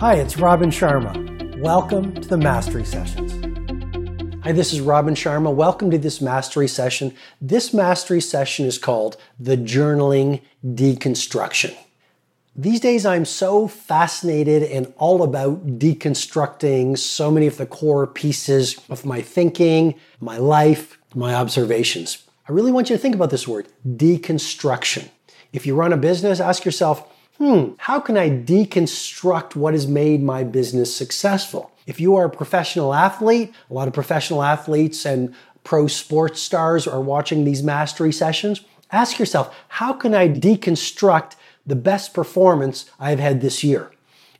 Hi, it's Robin Sharma. Welcome to the Mastery Sessions. Hi, this is Robin Sharma. Welcome to this Mastery Session. This Mastery Session is called the Journaling Deconstruction. These days, I'm so fascinated and all about deconstructing so many of the core pieces of my thinking, my life, my observations. I really want you to think about this word deconstruction. If you run a business, ask yourself, hmm, how can I deconstruct what has made my business successful? If you are a professional athlete, a lot of professional athletes and pro sports stars are watching these mastery sessions. Ask yourself, how can I deconstruct the best performance I've had this year?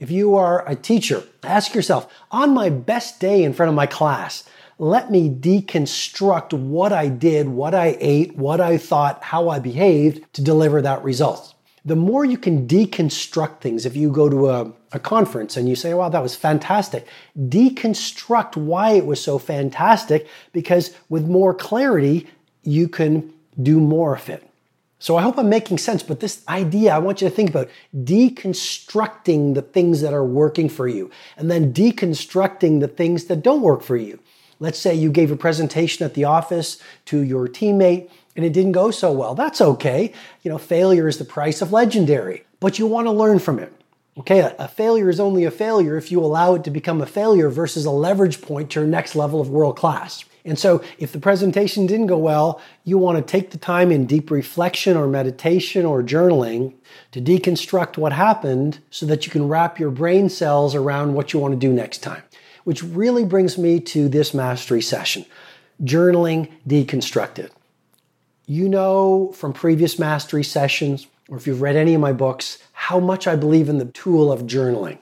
If you are a teacher, ask yourself, on my best day in front of my class, let me deconstruct what I did, what I ate, what I thought, how I behaved to deliver that result the more you can deconstruct things, if you go to a, a, conference and you say, wow, that was fantastic, deconstruct why it was so fantastic, because with more clarity, you can do more of it. So I hope I'm making sense, but this idea, I want you to think about deconstructing the things that are working for you and then deconstructing the things that don't work for you. Let's say you gave a presentation at the office to your teammate and it didn't go so well. That's okay. You know, failure is the price of legendary, but you want to learn from it. Okay, a, failure is only a failure if you allow it to become a failure versus a leverage point to your next level of world class. And so, if the presentation didn't go well, you want to take the time in deep reflection or meditation or journaling to deconstruct what happened so that you can wrap your brain cells around what you want to do next time. Which really brings me to this mastery session journaling deconstructed. You know from previous mastery sessions, or if you've read any of my books, how much I believe in the tool of journaling.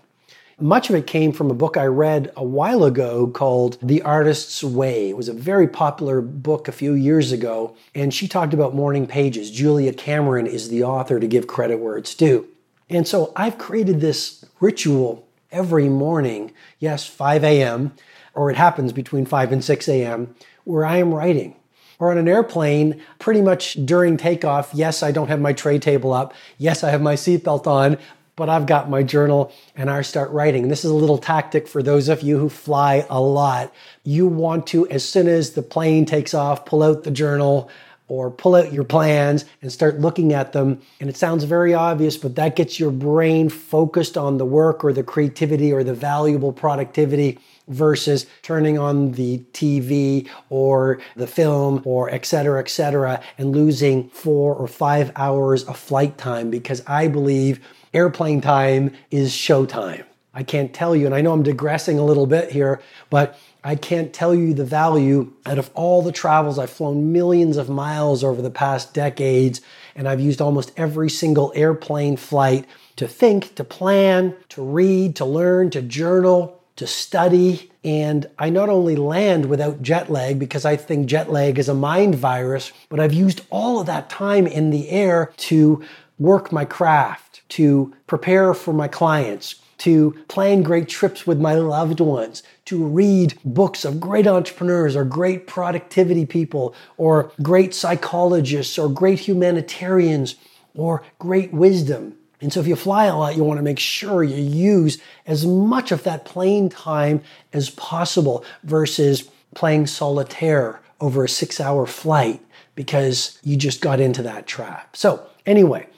Much of it came from a book I read a while ago called The Artist's Way. It was a very popular book a few years ago, and she talked about morning pages. Julia Cameron is the author to give credit where it's due. And so I've created this ritual every morning, yes, 5 a.m., or it happens between 5 and 6 a.m., where I am writing or on an airplane, pretty much during takeoff, yes, I don't have my tray table up. Yes, I have my seatbelt on, but I've got my journal and I start writing. This is a little tactic for those of you who fly a lot. You want to, as soon as the plane takes off, pull out the journal or pull out your plans and start looking at them. And it sounds very obvious, but that gets your brain focused on the work or the creativity or the valuable productivity versus turning on the TV or the film or et cetera, et cetera, and losing four or five hours of flight time because I believe airplane time is showtime. I can't tell you, and I know I'm digressing a little bit here, but I can't tell you the value out of all the travels. I've flown millions of miles over the past decades, and I've used almost every single airplane flight to think, to plan, to read, to learn, to journal, to study. And I not only land without jet lag because I think jet lag is a mind virus, but I've used all of that time in the air to work my craft, to prepare for my clients, to plan great trips with my loved ones, to read books of great entrepreneurs or great productivity people or great psychologists or great humanitarians or great wisdom. And so if you fly a lot, you want to make sure you use as much of that plane time as possible versus playing solitaire over a six hour flight because you just got into that trap. So anyway,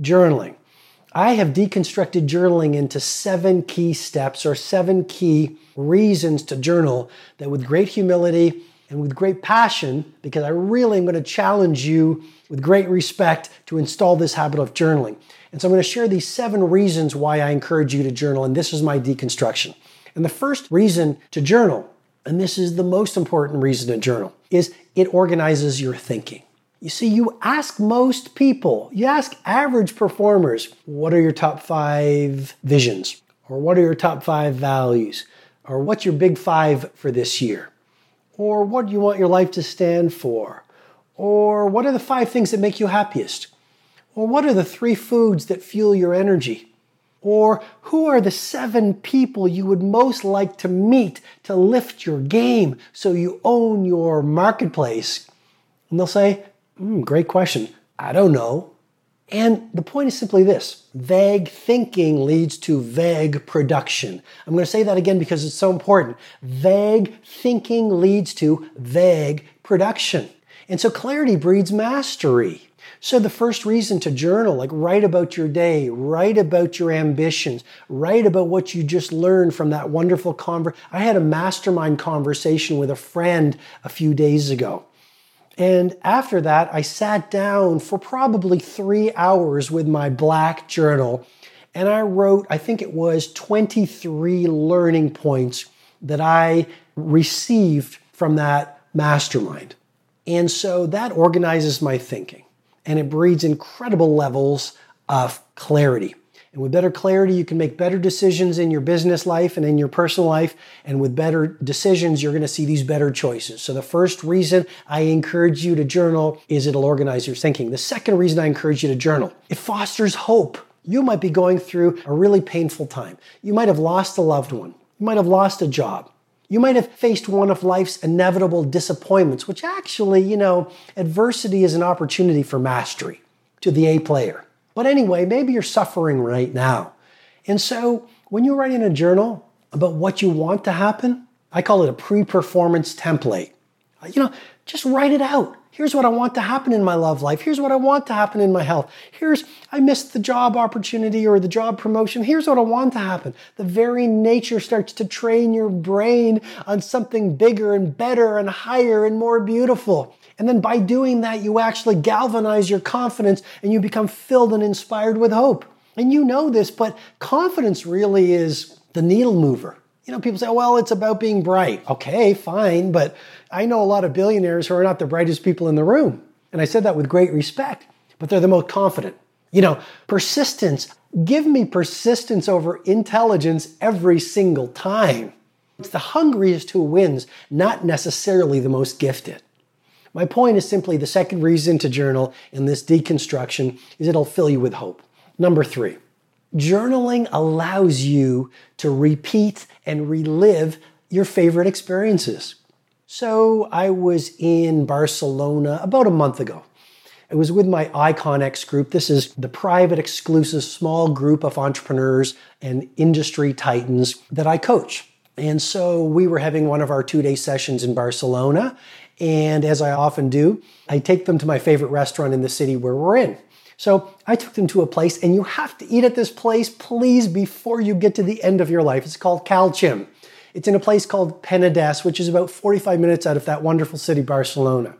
journaling. I have deconstructed journaling into seven key steps or seven key reasons to journal that with great humility and with great passion, because I really am going to challenge you with great respect to install this habit of journaling. And so I'm going to share these seven reasons why I encourage you to journal, and this is my deconstruction. And the first reason to journal, and this is the most important reason to journal, is it organizes your thinking. You see, you ask most people, you ask average performers, what are your top five visions? Or what are your top five values? Or what's your big five for this year? Or what do you want your life to stand for? Or what are the five things that make you happiest? Or what are the three foods that fuel your energy? Or who are the seven people you would most like to meet to lift your game so you own your marketplace? And they'll say, mm, Great question. I don't know. And the point is simply this vague thinking leads to vague production. I'm going to say that again because it's so important. Vague thinking leads to vague production. And so clarity breeds mastery. So the first reason to journal, like write about your day, write about your ambitions, write about what you just learned from that wonderful conversation. I had a mastermind conversation with a friend a few days ago. And after that, I sat down for probably three hours with my black journal and I wrote, I think it was 23 learning points that I received from that mastermind. And so that organizes my thinking and it breeds incredible levels of clarity. And with better clarity, you can make better decisions in your business life and in your personal life. And with better decisions, you're going to see these better choices. So the first reason I encourage you to journal is it'll organize your thinking. The second reason I encourage you to journal, it fosters hope. You might be going through a really painful time. You might have lost a loved one. You might have lost a job. You might have faced one of life's inevitable disappointments, which actually, you know, adversity is an opportunity for mastery to the A player. But anyway, maybe you're suffering right now. And so when you're writing a journal about what you want to happen, I call it a pre performance template. You know, just write it out. Here's what I want to happen in my love life. Here's what I want to happen in my health. Here's, I missed the job opportunity or the job promotion. Here's what I want to happen. The very nature starts to train your brain on something bigger and better and higher and more beautiful. And then by doing that, you actually galvanize your confidence and you become filled and inspired with hope. And you know this, but confidence really is the needle mover. You know, people say, well, it's about being bright. Okay, fine. But I know a lot of billionaires who are not the brightest people in the room. And I said that with great respect, but they're the most confident. You know, persistence. Give me persistence over intelligence every single time. It's the hungriest who wins, not necessarily the most gifted. My point is simply the second reason to journal in this deconstruction is it'll fill you with hope. Number three, Journaling allows you to repeat and relive your favorite experiences. So I was in Barcelona about a month ago. It was with my IconX group. This is the private, exclusive, small group of entrepreneurs and industry titans that I coach. And so we were having one of our two day sessions in Barcelona. And as I often do, I take them to my favorite restaurant in the city where we're in. So I took them to a place, and you have to eat at this place, please, before you get to the end of your life. It's called Cal Xim. It's in a place called Penedès, which is about 45 minutes out of that wonderful city, Barcelona.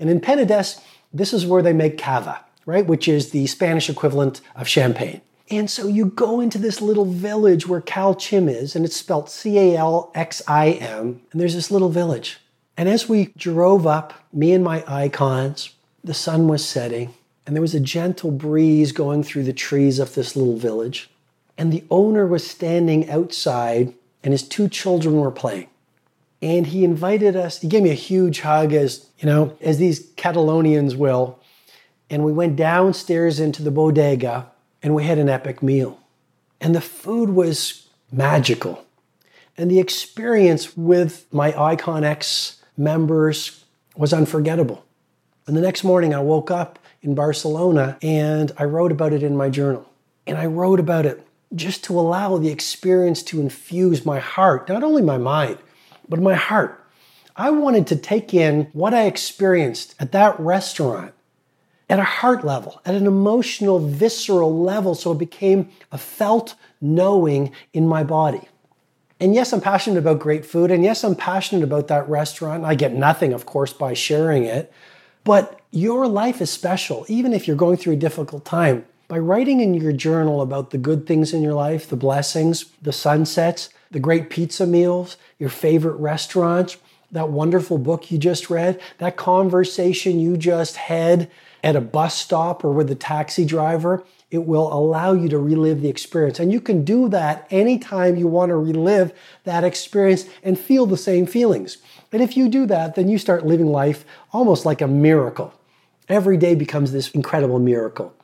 And in Penedès, this is where they make cava, right? Which is the Spanish equivalent of champagne. And so you go into this little village where Cal Xim is, and it's spelled C A L X I M, and there's this little village. And as we drove up, me and my icons, the sun was setting, and there was a gentle breeze going through the trees of this little village. And the owner was standing outside, and his two children were playing. And he invited us, he gave me a huge hug, as you know, as these Catalonians will. And we went downstairs into the bodega and we had an epic meal. And the food was magical. And the experience with my IconX members was unforgettable. And the next morning I woke up in Barcelona, and I wrote about it in my journal. And I wrote about it just to allow the experience to infuse my heart, not only my mind, but my heart. I wanted to take in what I experienced at that restaurant at a heart level, at an emotional, visceral level, so it became a felt knowing in my body. And yes, I'm passionate about great food. And yes, I'm passionate about that restaurant. I get nothing, of course, by sharing it. But your life is special, even if you're going through a difficult time. By writing in your journal about the good things in your life, the blessings, the sunsets, the great pizza meals, your favorite restaurants, that wonderful book you just read, that conversation you just had at a bus stop or with a taxi driver, it will allow you to relive the experience. And you can do that anytime you want to relive that experience and feel the same feelings. And if you do that, then you start living life almost like a miracle. Every day becomes this incredible miracle.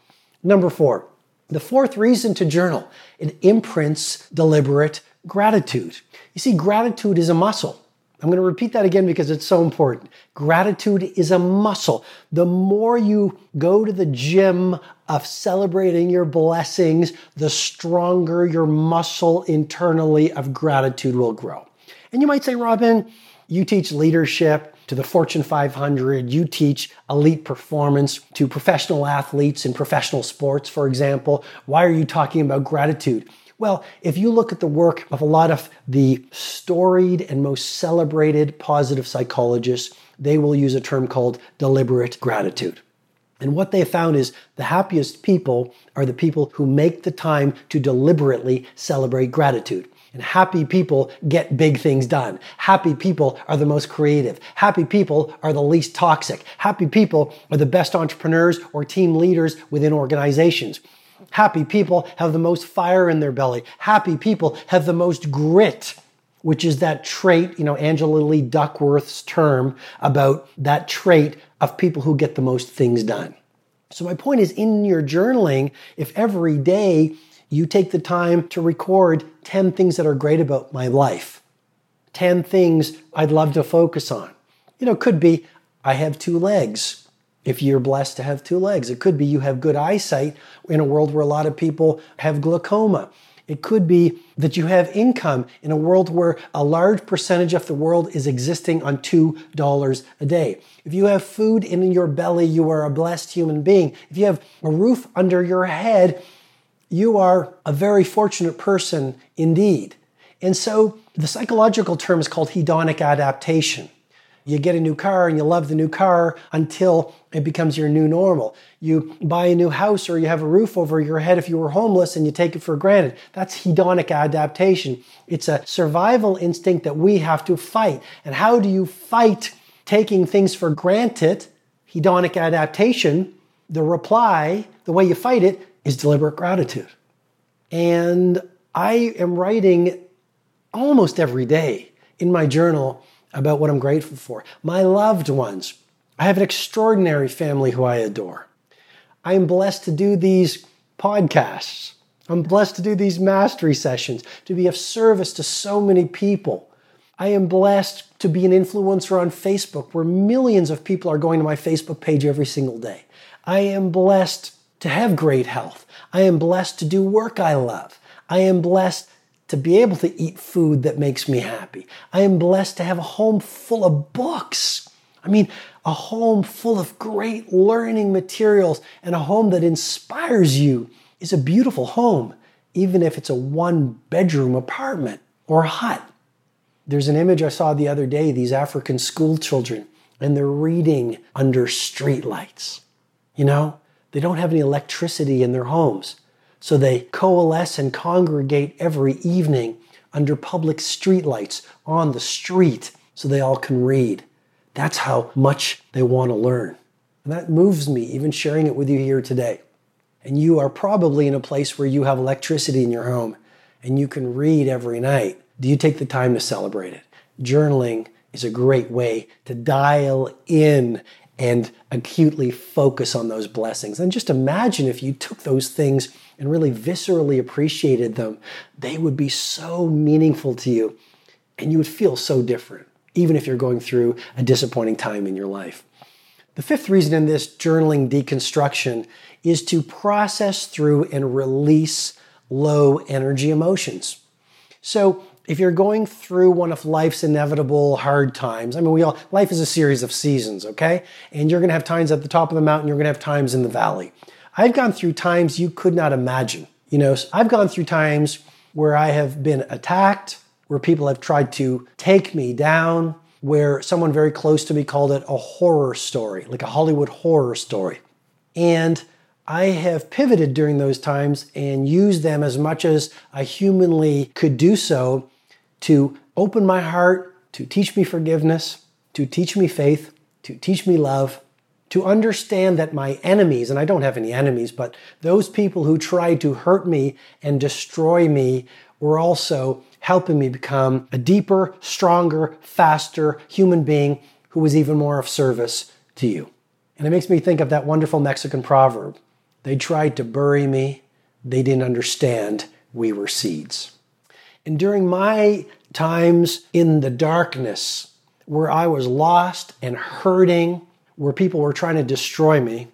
Number four, the fourth reason to journal, it imprints deliberate gratitude. You see, gratitude is a muscle. I'm going to repeat that again because it's so important. Gratitude is a muscle. The more you go to the gym of celebrating your blessings, the stronger your muscle internally of gratitude will grow. And you might say, Robin, you teach leadership to the Fortune 500, you teach elite performance to professional athletes in professional sports, for example. Why are you talking about gratitude? Well, if you look at the work of a lot of the storied and most celebrated positive psychologists, they will use a term called deliberate gratitude. And what they found is the happiest people are the people who make the time to deliberately celebrate gratitude. And happy people get big things done. Happy people are the most creative. Happy people are the least toxic. Happy people are the best entrepreneurs or team leaders within organizations. Happy people have the most fire in their belly. Happy people have the most grit, which is that trait, you know, Angela Lee Duckworth's term about that trait of people who get the most things done. So, my point is in your journaling, if every day you take the time to record 10 things that are great about my life, 10 things I'd love to focus on. You know, could be I have two legs if you're blessed to have two legs. It could be you have good eyesight in a world where a lot of people have glaucoma. It could be that you have income in a world where a large percentage of the world is existing on $2 a day. If you have food in your belly, you are a blessed human being. If you have a roof under your head, you are a very fortunate person indeed. And so the psychological term is called hedonic adaptation. You get a new car and you love the new car until it becomes your new normal. You buy a new house or you have a roof over your head if you were homeless and you take it for granted. That's hedonic adaptation. It's a survival instinct that we have to fight. And how do you fight taking things for granted? Hedonic adaptation. The reply, the way you fight it, is deliberate gratitude. And I am writing almost every day in my journal about what I'm grateful for. My loved ones. I have an extraordinary family who I adore. I am blessed to do these podcasts. I'm blessed to do these mastery sessions, to be of service to so many people. I am blessed to be an influencer on Facebook where millions of people are going to my Facebook page every single day. I am blessed to have great health. I am blessed to do work I love. I am blessed to be able to eat food that makes me happy. I am blessed to have a home full of books. I mean, a home full of great learning materials and a home that inspires you is a beautiful home, even if it's a one bedroom apartment or hut. There's an image I saw the other day, these African school children, and they're reading under streetlights. You know, they don't have any electricity in their homes. So they coalesce and congregate every evening under public streetlights on the street so they all can read. That's how much they want to learn. And that moves me, even sharing it with you here today. And you are probably in a place where you have electricity in your home and you can read every night. Do you take the time to celebrate it? Journaling is a great way to dial in and acutely focus on those blessings. And just imagine if you took those things and really viscerally appreciated them, they would be so meaningful to you and you would feel so different, even if you're going through a disappointing time in your life. The fifth reason in this journaling deconstruction is to process through and release low energy emotions. So, if you're going through one of life's inevitable hard times, I mean, we all, life is a series of seasons, okay? And you're gonna have times at the top of the mountain, you're gonna have times in the valley. I've gone through times you could not imagine. You know, I've gone through times where I have been attacked, where people have tried to take me down, where someone very close to me called it a horror story, like a Hollywood horror story. And I have pivoted during those times and used them as much as I humanly could do so to open my heart, to teach me forgiveness, to teach me faith, to teach me love, to understand that my enemies, and I don't have any enemies, but those people who tried to hurt me and destroy me were also helping me become a deeper, stronger, faster human being who was even more of service to you. And it makes me think of that wonderful Mexican proverb they tried to bury me, they didn't understand we were seeds. And during my times in the darkness, where I was lost and hurting, where people were trying to destroy me,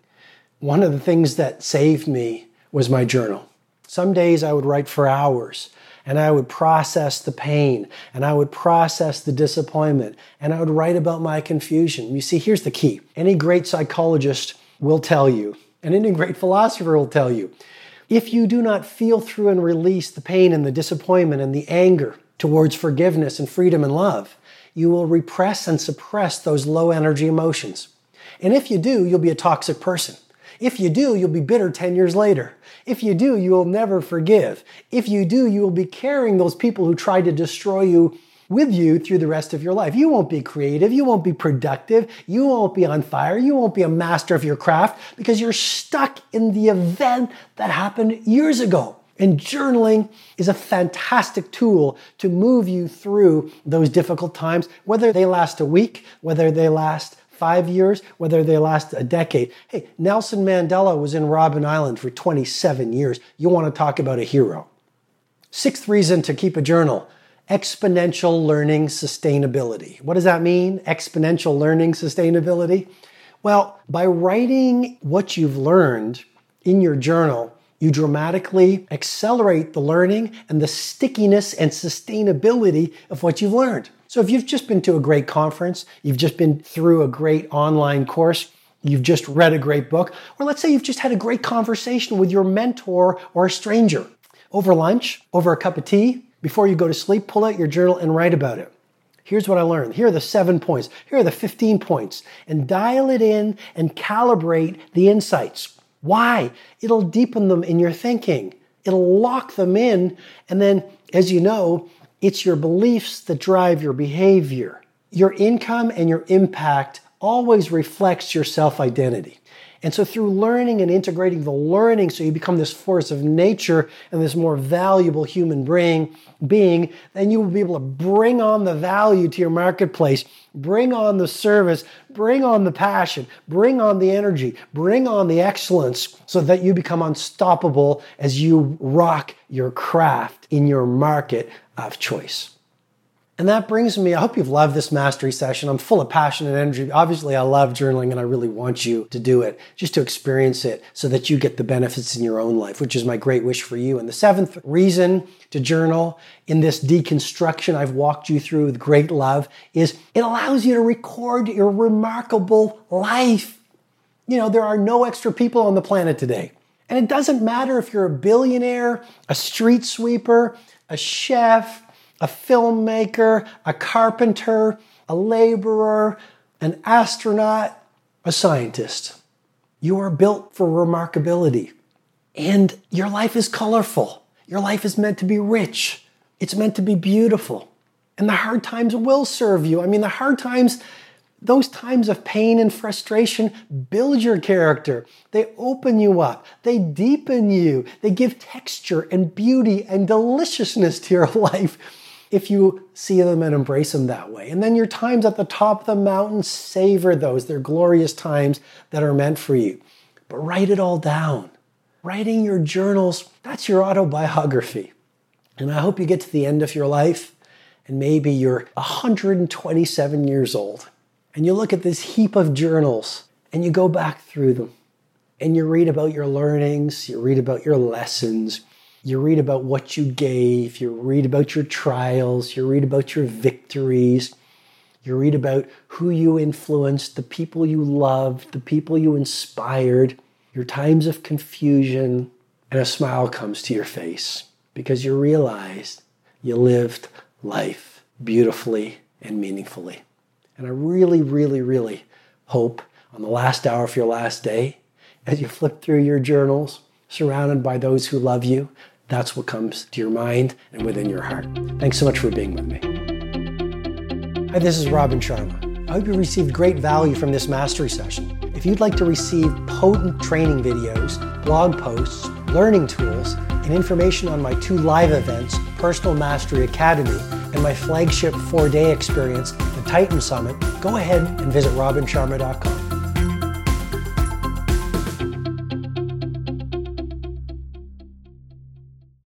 one of the things that saved me was my journal. Some days I would write for hours and I would process the pain and I would process the disappointment and I would write about my confusion. You see, here's the key any great psychologist will tell you, and any great philosopher will tell you, if you do not feel through and release the pain and the disappointment and the anger towards forgiveness and freedom and love, you will repress and suppress those low energy emotions. And if you do, you'll be a toxic person. If you do, you'll be bitter 10 years later. If you do, you will never forgive. If you do, you will be carrying those people who tried to destroy you with you through the rest of your life. You won't be creative. You won't be productive. You won't be on fire. You won't be a master of your craft because you're stuck in the event that happened years ago. And journaling is a fantastic tool to move you through those difficult times, whether they last a week, whether they last five years, whether they last a decade. Hey, Nelson Mandela was in Robben Island for 27 years. You want to talk about a hero. Sixth reason to keep a journal exponential learning sustainability. What does that mean? Exponential learning sustainability? Well, by writing what you've learned in your journal, you dramatically accelerate the learning and the stickiness and sustainability of what you've learned. So if you've just been to a great conference, you've just been through a great online course, you've just read a great book, or let's say you've just had a great conversation with your mentor or a stranger over lunch, over a cup of tea, before you go to sleep, pull out your journal and write about it. Here's what I learned. Here are the seven points. Here are the 15 points. And dial it in and calibrate the insights. Why? It'll deepen them in your thinking. It'll lock them in. And then, as you know, it's your beliefs that drive your behavior. Your income and your impact always reflects your self identity. And so, through learning and integrating the learning, so you become this force of nature and this more valuable human being, being, then you will be able to bring on the value to your marketplace, bring on the service, bring on the passion, bring on the energy, bring on the excellence, so that you become unstoppable as you rock your craft in your market of choice. And that brings me, I hope you've loved this mastery session. I'm full of passion and energy. Obviously, I love journaling and I really want you to do it, just to experience it so that you get the benefits in your own life, which is my great wish for you. And the seventh reason to journal in this deconstruction I've walked you through with great love is it allows you to record your remarkable life. You know, there are no extra people on the planet today. And it doesn't matter if you're a billionaire, a street sweeper, a chef, a filmmaker, a carpenter, a laborer, an astronaut, a scientist. You are built for remarkability. And your life is colorful. Your life is meant to be rich. It's meant to be beautiful. And the hard times will serve you. I mean, the hard times those times of pain and frustration build your character. They open you up. They deepen you. They give texture and beauty and deliciousness to your life if you see them and embrace them that way. And then your times at the top of the mountain, savor those. They're glorious times that are meant for you. But write it all down. Writing your journals, that's your autobiography. And I hope you get to the end of your life and maybe you're 127 years old and you look at this heap of journals and you go back through them and you read about your learnings, you read about your lessons, you read about what you gave, you read about your trials, you read about your victories, you read about who you influenced, the people you loved, the people you inspired, your times of confusion, and a smile comes to your face because you realized you lived life beautifully and meaningfully. And I really, really, really hope on the last hour of your last day, as you flip through your journals, surrounded by those who love you, that's what comes to your mind and within your heart. Thanks so much for being with me. Hi, this is Robin Sharma. I hope you received great value from this mastery session. If you'd like to receive potent training videos, blog posts, learning tools, and information on my two live events, Personal Mastery Academy and my flagship four day experience, the Titan Summit, go ahead and visit robinsharma.com.